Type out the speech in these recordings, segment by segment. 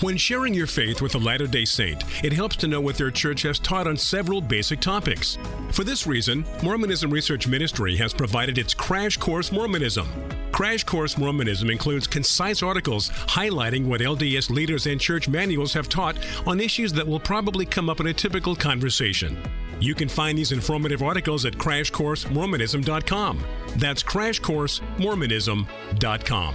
When sharing your faith with a Latter day Saint, it helps to know what their church has taught on several basic topics. For this reason, Mormonism Research Ministry has provided its Crash Course Mormonism. Crash Course Mormonism includes concise articles highlighting what LDS leaders and church manuals have taught on issues that will probably come up in a typical conversation. You can find these informative articles at crashcoursemormonism.com. That's crashcoursemormonism.com.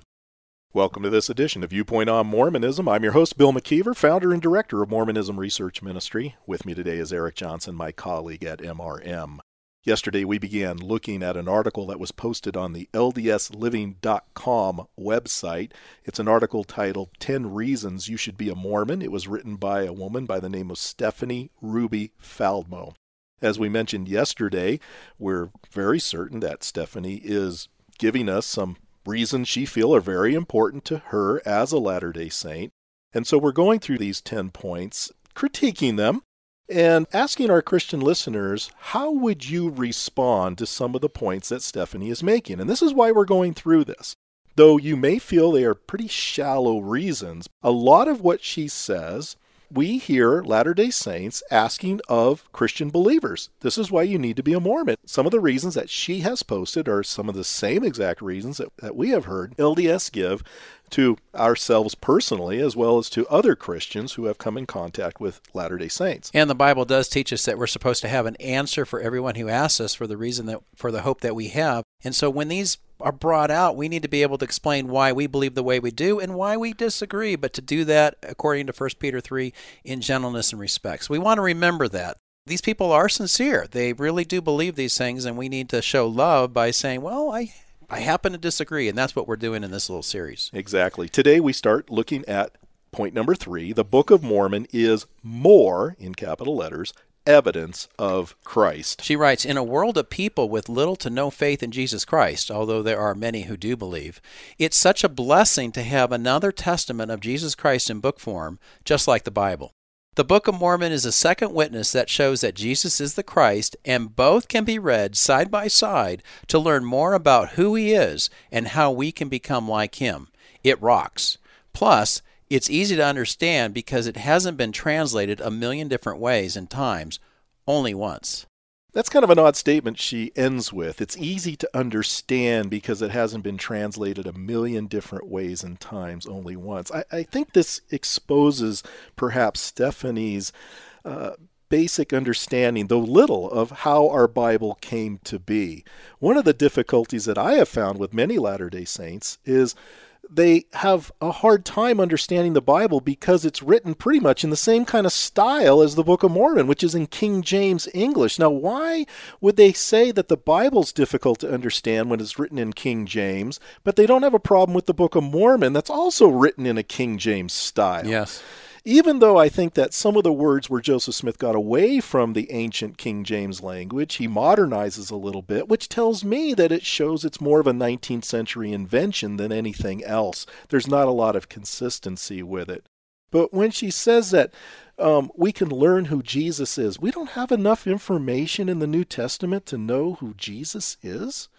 Welcome to this edition of Viewpoint on Mormonism. I'm your host, Bill McKeever, founder and director of Mormonism Research Ministry. With me today is Eric Johnson, my colleague at MRM. Yesterday, we began looking at an article that was posted on the LDSLiving.com website. It's an article titled 10 Reasons You Should Be a Mormon. It was written by a woman by the name of Stephanie Ruby Faldmo. As we mentioned yesterday, we're very certain that Stephanie is giving us some reasons she feel are very important to her as a Latter-day Saint. And so we're going through these 10 points, critiquing them, and asking our Christian listeners, how would you respond to some of the points that Stephanie is making? And this is why we're going through this. Though you may feel they are pretty shallow reasons, a lot of what she says we hear Latter day Saints asking of Christian believers, this is why you need to be a Mormon. Some of the reasons that she has posted are some of the same exact reasons that, that we have heard LDS give to ourselves personally as well as to other Christians who have come in contact with Latter day Saints. And the Bible does teach us that we're supposed to have an answer for everyone who asks us for the reason that for the hope that we have. And so when these are brought out, we need to be able to explain why we believe the way we do and why we disagree, but to do that according to 1 Peter 3 in gentleness and respect. So we want to remember that. These people are sincere. They really do believe these things, and we need to show love by saying, Well, I, I happen to disagree. And that's what we're doing in this little series. Exactly. Today we start looking at point number three. The Book of Mormon is more, in capital letters, evidence of Christ. She writes In a world of people with little to no faith in Jesus Christ, although there are many who do believe, it's such a blessing to have another testament of Jesus Christ in book form, just like the Bible. The Book of Mormon is a second witness that shows that Jesus is the Christ, and both can be read side by side to learn more about who he is and how we can become like him. It rocks. Plus, it's easy to understand because it hasn't been translated a million different ways and times, only once. That's kind of an odd statement she ends with. It's easy to understand because it hasn't been translated a million different ways and times, only once. I, I think this exposes perhaps Stephanie's uh, basic understanding, though little, of how our Bible came to be. One of the difficulties that I have found with many Latter day Saints is they have a hard time understanding the Bible because it's written pretty much in the same kind of style as the Book of Mormon, which is in King James English. Now, why would they say that the Bible's difficult to understand when it's written in King James, but they don't have a problem with the Book of Mormon that's also written in a King James style? Yes even though I think that some of the words where Joseph Smith got away from the ancient King James language, he modernizes a little bit, which tells me that it shows it's more of a 19th century invention than anything else. There's not a lot of consistency with it. But when she says that um, we can learn who Jesus is, we don't have enough information in the New Testament to know who Jesus is.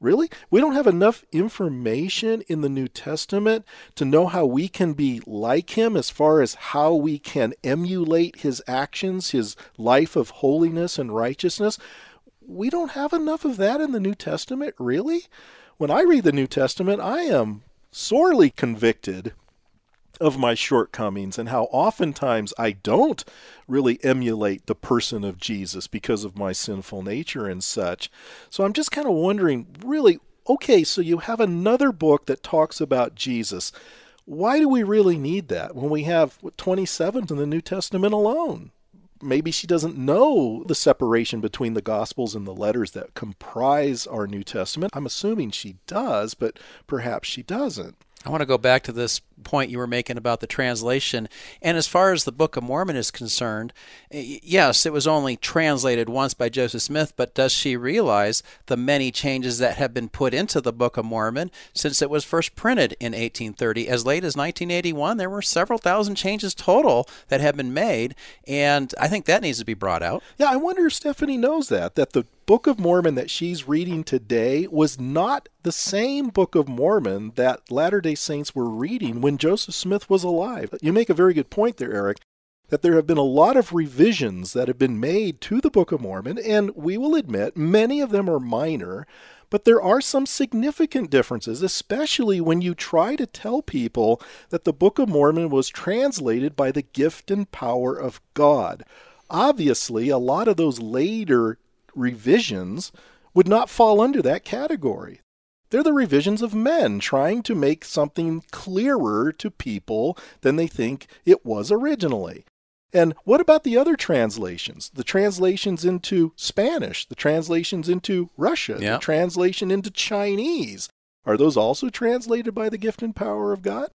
Really? We don't have enough information in the New Testament to know how we can be like him as far as how we can emulate his actions, his life of holiness and righteousness. We don't have enough of that in the New Testament, really? When I read the New Testament, I am sorely convicted of my shortcomings and how oftentimes I don't really emulate the person of Jesus because of my sinful nature and such. So I'm just kind of wondering really, okay, so you have another book that talks about Jesus. Why do we really need that when we have 27 in the New Testament alone? Maybe she doesn't know the separation between the Gospels and the letters that comprise our New Testament. I'm assuming she does, but perhaps she doesn't. I want to go back to this point you were making about the translation. And as far as the Book of Mormon is concerned, yes, it was only translated once by Joseph Smith, but does she realize the many changes that have been put into the Book of Mormon since it was first printed in 1830? As late as 1981, there were several thousand changes total that have been made, and I think that needs to be brought out. Yeah, I wonder if Stephanie knows that, that the Book of Mormon that she's reading today was not the same Book of Mormon that Latter day Saints were reading when Joseph Smith was alive. You make a very good point there, Eric, that there have been a lot of revisions that have been made to the Book of Mormon, and we will admit many of them are minor. But there are some significant differences, especially when you try to tell people that the Book of Mormon was translated by the gift and power of God. Obviously, a lot of those later revisions would not fall under that category. They're the revisions of men trying to make something clearer to people than they think it was originally. And what about the other translations? The translations into Spanish, the translations into Russia, the translation into Chinese. Are those also translated by the gift and power of God?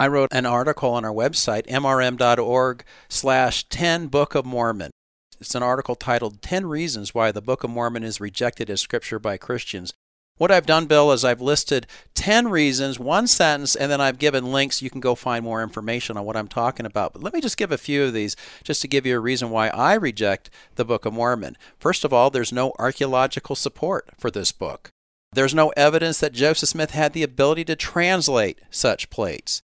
I wrote an article on our website, mrm.org slash 10 Book of Mormon. It's an article titled 10 Reasons Why the Book of Mormon is Rejected as Scripture by Christians. What I've done, Bill, is I've listed 10 reasons, one sentence, and then I've given links. You can go find more information on what I'm talking about. But let me just give a few of these just to give you a reason why I reject the Book of Mormon. First of all, there's no archaeological support for this book. There's no evidence that Joseph Smith had the ability to translate such plates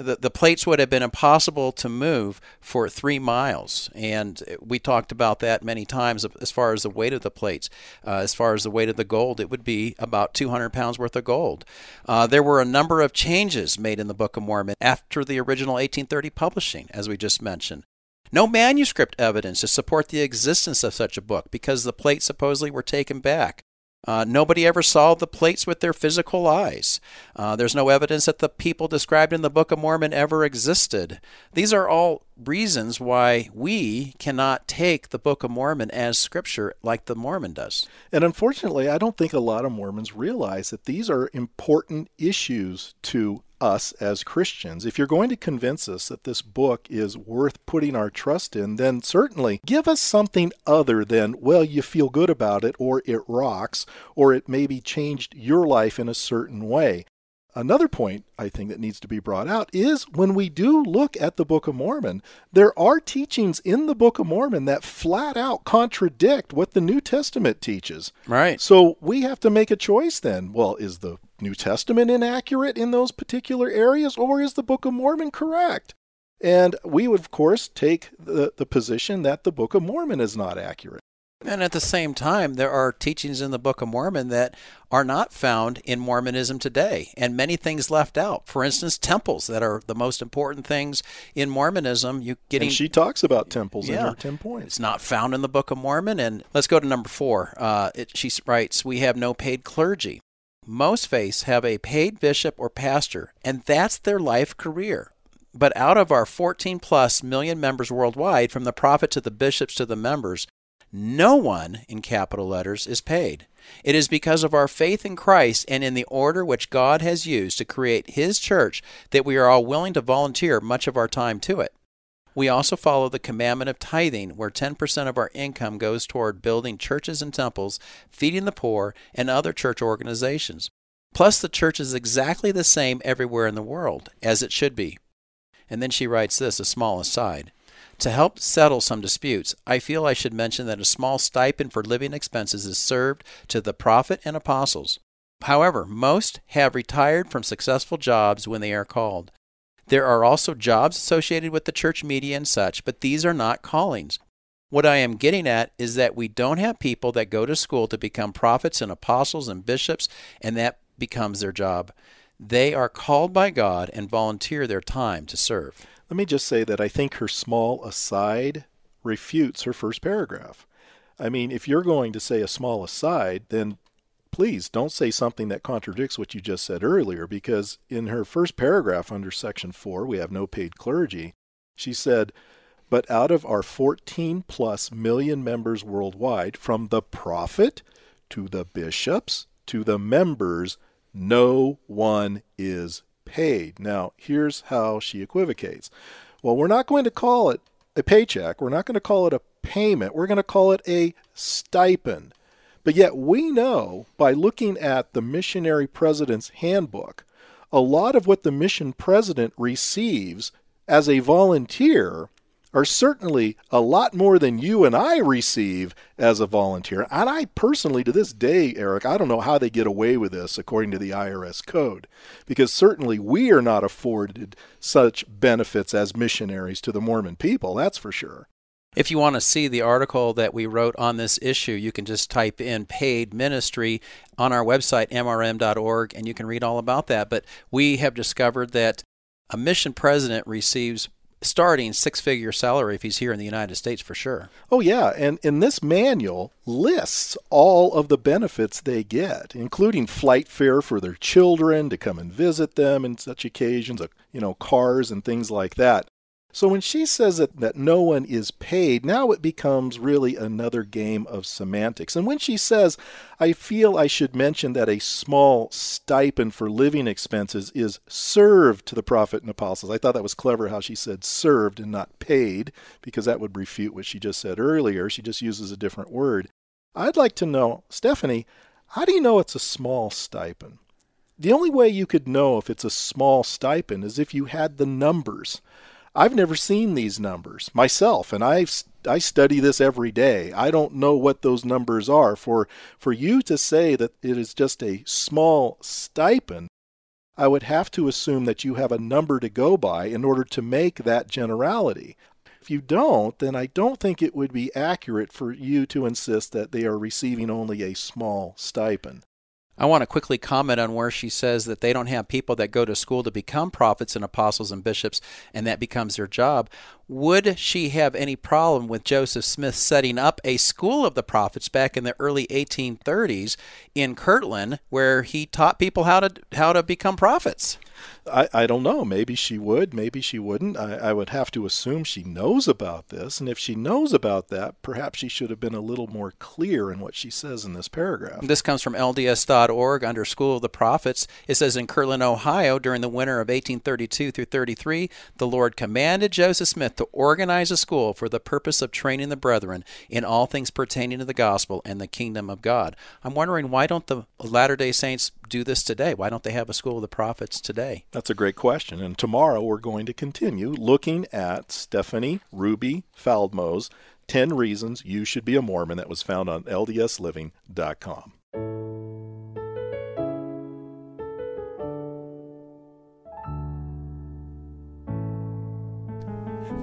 the, the plates would have been impossible to move for three miles. And we talked about that many times as far as the weight of the plates. Uh, as far as the weight of the gold, it would be about 200 pounds worth of gold. Uh, there were a number of changes made in the Book of Mormon after the original 1830 publishing, as we just mentioned. No manuscript evidence to support the existence of such a book because the plates supposedly were taken back. Uh, nobody ever saw the plates with their physical eyes. Uh, there's no evidence that the people described in the Book of Mormon ever existed. These are all reasons why we cannot take the Book of Mormon as scripture like the Mormon does. And unfortunately, I don't think a lot of Mormons realize that these are important issues to us as Christians. If you're going to convince us that this book is worth putting our trust in, then certainly give us something other than, well, you feel good about it, or it rocks, or it maybe changed your life in a certain way. Another point I think that needs to be brought out is when we do look at the Book of Mormon, there are teachings in the Book of Mormon that flat out contradict what the New Testament teaches. Right. So we have to make a choice then. Well, is the New Testament inaccurate in those particular areas, or is the Book of Mormon correct? And we would, of course, take the, the position that the Book of Mormon is not accurate. And at the same time, there are teachings in the Book of Mormon that are not found in Mormonism today, and many things left out. For instance, temples that are the most important things in Mormonism. You getting and she talks about temples yeah, in her ten points. It's not found in the Book of Mormon. And let's go to number four. Uh, it, she writes, "We have no paid clergy. Most faiths have a paid bishop or pastor, and that's their life career." But out of our 14 plus million members worldwide, from the prophet to the bishops to the members, no one, in capital letters, is paid. It is because of our faith in Christ and in the order which God has used to create His church that we are all willing to volunteer much of our time to it. We also follow the commandment of tithing, where 10% of our income goes toward building churches and temples, feeding the poor, and other church organizations. Plus, the church is exactly the same everywhere in the world, as it should be. And then she writes this, a small aside. To help settle some disputes, I feel I should mention that a small stipend for living expenses is served to the prophet and apostles. However, most have retired from successful jobs when they are called. There are also jobs associated with the church media and such, but these are not callings. What I am getting at is that we don't have people that go to school to become prophets and apostles and bishops, and that becomes their job. They are called by God and volunteer their time to serve. Let me just say that I think her small aside refutes her first paragraph. I mean, if you're going to say a small aside, then please don't say something that contradicts what you just said earlier, because in her first paragraph under section 4, we have no paid clergy. She said, but out of our 14 plus million members worldwide, from the prophet to the bishops to the members, no one is paid. Now, here's how she equivocates. Well, we're not going to call it a paycheck. We're not going to call it a payment. We're going to call it a stipend. But yet, we know by looking at the missionary president's handbook, a lot of what the mission president receives as a volunteer are certainly a lot more than you and I receive as a volunteer. And I personally, to this day, Eric, I don't know how they get away with this according to the IRS code, because certainly we are not afforded such benefits as missionaries to the Mormon people, that's for sure. If you want to see the article that we wrote on this issue, you can just type in paid ministry on our website, mrm.org, and you can read all about that. But we have discovered that a mission president receives starting six figure salary if he's here in the United States for sure. Oh, yeah. And, and this manual lists all of the benefits they get, including flight fare for their children to come and visit them in such occasions, uh, you know, cars and things like that. So when she says that, that no one is paid, now it becomes really another game of semantics. And when she says, I feel I should mention that a small stipend for living expenses is served to the prophet and apostles, I thought that was clever how she said served and not paid, because that would refute what she just said earlier. She just uses a different word. I'd like to know, Stephanie, how do you know it's a small stipend? The only way you could know if it's a small stipend is if you had the numbers. I've never seen these numbers myself, and I I study this every day. I don't know what those numbers are. For for you to say that it is just a small stipend, I would have to assume that you have a number to go by in order to make that generality. If you don't, then I don't think it would be accurate for you to insist that they are receiving only a small stipend. I want to quickly comment on where she says that they don't have people that go to school to become prophets and apostles and bishops, and that becomes their job. Would she have any problem with Joseph Smith setting up a school of the prophets back in the early 1830s in Kirtland, where he taught people how to how to become prophets? I, I don't know. Maybe she would. Maybe she wouldn't. I, I would have to assume she knows about this. And if she knows about that, perhaps she should have been a little more clear in what she says in this paragraph. This comes from LDS.org under School of the Prophets. It says in Kirtland, Ohio, during the winter of 1832 through 33, the Lord commanded Joseph Smith to organize a school for the purpose of training the brethren in all things pertaining to the gospel and the kingdom of God. I'm wondering why don't the Latter day Saints do this today? Why don't they have a School of the Prophets today? That's a great question. And tomorrow we're going to continue looking at Stephanie Ruby Faldmo's 10 Reasons You Should Be a Mormon that was found on LDSLiving.com.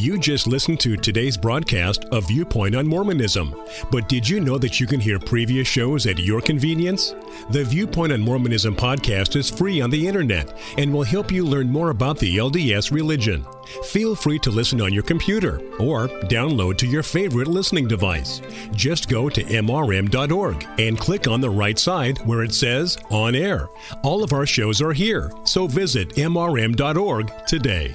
You just listened to today's broadcast of Viewpoint on Mormonism. But did you know that you can hear previous shows at your convenience? The Viewpoint on Mormonism podcast is free on the internet and will help you learn more about the LDS religion. Feel free to listen on your computer or download to your favorite listening device. Just go to mrm.org and click on the right side where it says On Air. All of our shows are here, so visit mrm.org today.